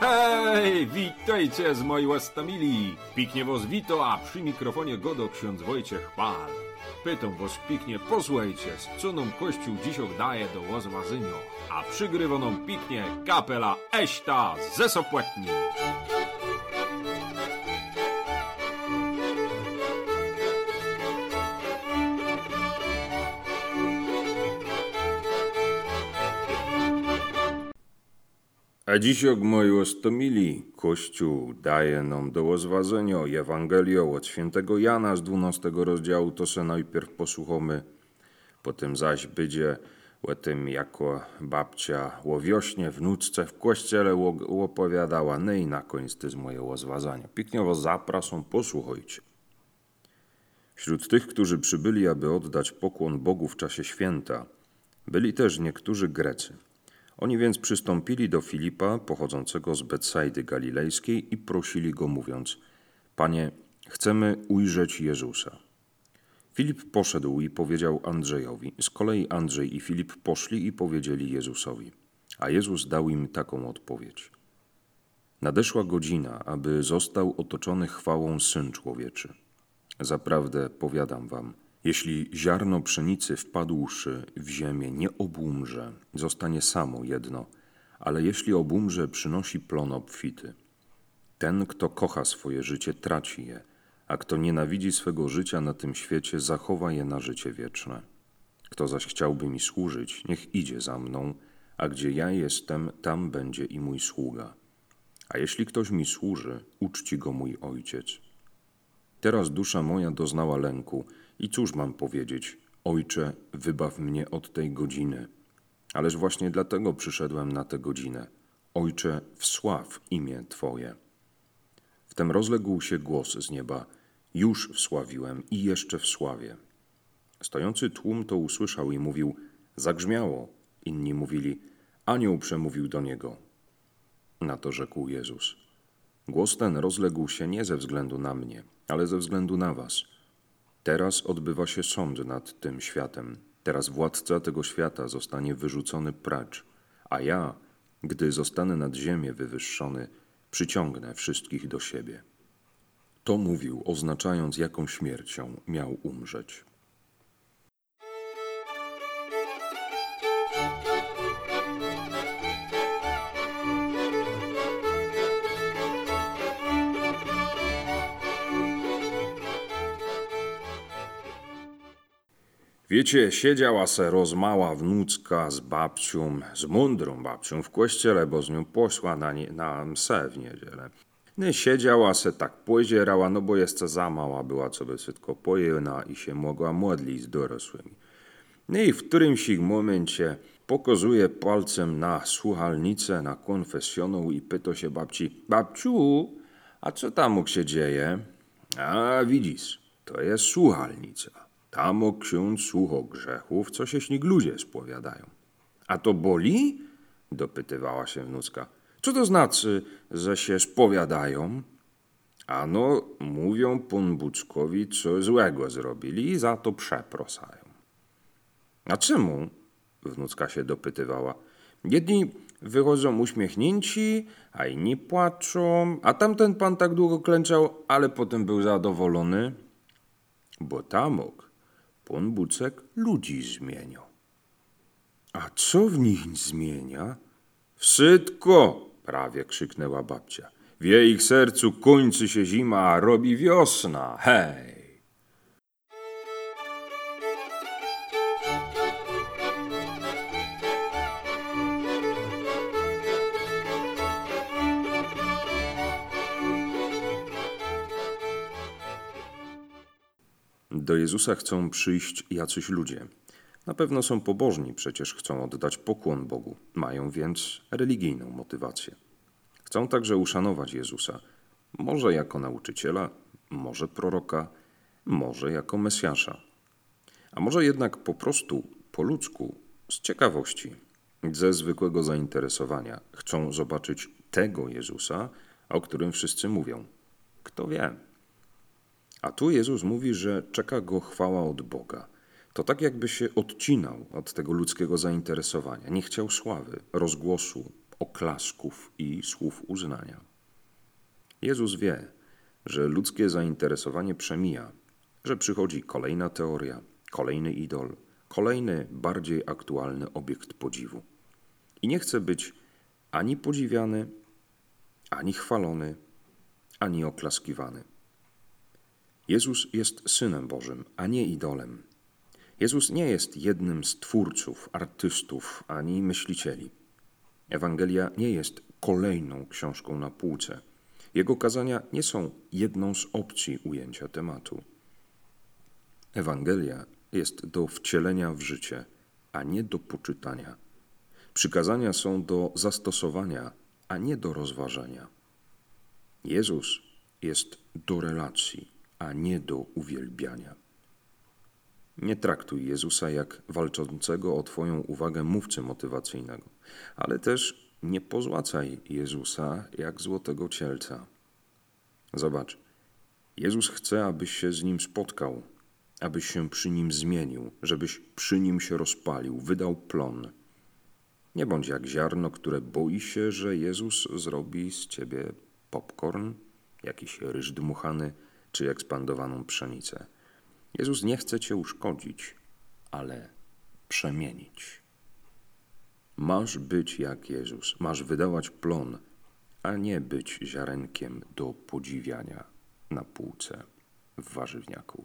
Hej, witajcie z mojej łastamili. Piknie was wito, a przy mikrofonie godo ksiądz Wojciech Pal. Pytam was piknie, posłuchajcie, z co nam Kościół dzisiaj daje do łazwazynio, a przygrywa nam piknie kapela Eśta ze Sopłetni. A dziś jak moi ostomili, Kościół daje nam do rozważenia Ewangelię od świętego Jana z 12 rozdziału, to se najpierw posłuchamy, potem zaś będzie o tym, jako babcia o wiośnie, wnuczce w kościele opowiadała, no i na koniec to jest moje rozważanie. Pięknie was zapraszam, posłuchajcie. Wśród tych, którzy przybyli, aby oddać pokłon Bogu w czasie święta, byli też niektórzy Grecy. Oni więc przystąpili do Filipa, pochodzącego z Betsajdy Galilejskiej, i prosili go, mówiąc: Panie, chcemy ujrzeć Jezusa. Filip poszedł i powiedział Andrzejowi. Z kolei Andrzej i Filip poszli i powiedzieli Jezusowi. A Jezus dał im taką odpowiedź: Nadeszła godzina, aby został otoczony chwałą syn człowieczy. Zaprawdę powiadam wam, jeśli ziarno pszenicy wpadłszy w ziemię nie obumrze, zostanie samo jedno, ale jeśli obumrze, przynosi plon obfity. Ten, kto kocha swoje życie, traci je, a kto nienawidzi swego życia na tym świecie, zachowa je na życie wieczne. Kto zaś chciałby mi służyć, niech idzie za mną, a gdzie ja jestem, tam będzie i mój sługa. A jeśli ktoś mi służy, uczci go mój ojciec. Teraz dusza moja doznała lęku i cóż mam powiedzieć? Ojcze, wybaw mnie od tej godziny. Ależ właśnie dlatego przyszedłem na tę godzinę. Ojcze, wsław imię Twoje. Wtem rozległ się głos z nieba. Już wsławiłem i jeszcze wsławię. Stojący tłum to usłyszał i mówił, zagrzmiało. Inni mówili, anioł przemówił do niego. Na to rzekł Jezus. Głos ten rozległ się nie ze względu na mnie, ale ze względu na was. Teraz odbywa się sąd nad tym światem. Teraz władca tego świata zostanie wyrzucony precz, a ja, gdy zostanę nad ziemię wywyższony, przyciągnę wszystkich do siebie. To mówił, oznaczając, jaką śmiercią miał umrzeć. Wiecie, siedziała se rozmała wnuczka z babcią, z mądrą babcią w kościele, bo z nią poszła na, nie, na w niedzielę. No siedziała se tak pozierała, no bo jeszcze za mała była, co by wszystko pojęła i się mogła modlić z dorosłymi. No i w którymś momencie pokazuje palcem na słuchalnicę, na konfesjonał i pyta się babci, babciu, a co tam się dzieje? A widzisz, to jest słuchalnica. Tam o ksiądz słucho grzechów, co się śnig ludzie spowiadają. A to boli? dopytywała się wnuczka. Co to znaczy, że się spowiadają? Ano, mówią pan Buczkowi, co złego zrobili i za to przeprosają. A czemu? Wnuczka się dopytywała. Jedni wychodzą uśmiechnięci, a inni płaczą, a tamten pan tak długo klęczał, ale potem był zadowolony, bo tamok pan Bucek ludzi zmieniał. A co w nich zmienia? Wszystko, prawie krzyknęła babcia. W jej sercu kończy się zima, a robi wiosna. Hej! Do Jezusa chcą przyjść jacyś ludzie. Na pewno są pobożni, przecież chcą oddać pokłon Bogu, mają więc religijną motywację. Chcą także uszanować Jezusa, może jako nauczyciela, może proroka, może jako Mesjasza. A może jednak po prostu, po ludzku, z ciekawości, ze zwykłego zainteresowania chcą zobaczyć tego Jezusa, o którym wszyscy mówią. Kto wie? A tu Jezus mówi, że czeka go chwała od Boga. To tak jakby się odcinał od tego ludzkiego zainteresowania. Nie chciał sławy, rozgłosu, oklasków i słów uznania. Jezus wie, że ludzkie zainteresowanie przemija, że przychodzi kolejna teoria, kolejny idol, kolejny bardziej aktualny obiekt podziwu. I nie chce być ani podziwiany, ani chwalony, ani oklaskiwany. Jezus jest synem Bożym, a nie idolem. Jezus nie jest jednym z twórców, artystów ani myślicieli. Ewangelia nie jest kolejną książką na półce. Jego kazania nie są jedną z opcji ujęcia tematu. Ewangelia jest do wcielenia w życie, a nie do poczytania. Przykazania są do zastosowania, a nie do rozważania. Jezus jest do relacji, a nie do uwielbiania. Nie traktuj Jezusa jak walczącego o Twoją uwagę mówcy motywacyjnego, ale też nie pozłacaj Jezusa jak złotego cielca. Zobacz, Jezus chce, abyś się z nim spotkał, abyś się przy nim zmienił, żebyś przy nim się rozpalił, wydał plon. Nie bądź jak ziarno, które boi się, że Jezus zrobi z ciebie popcorn, jakiś ryż dmuchany czy ekspandowaną pszenicę. Jezus nie chce cię uszkodzić, ale przemienić. Masz być jak Jezus, masz wydawać plon, a nie być ziarenkiem do podziwiania na półce w warzywniaku.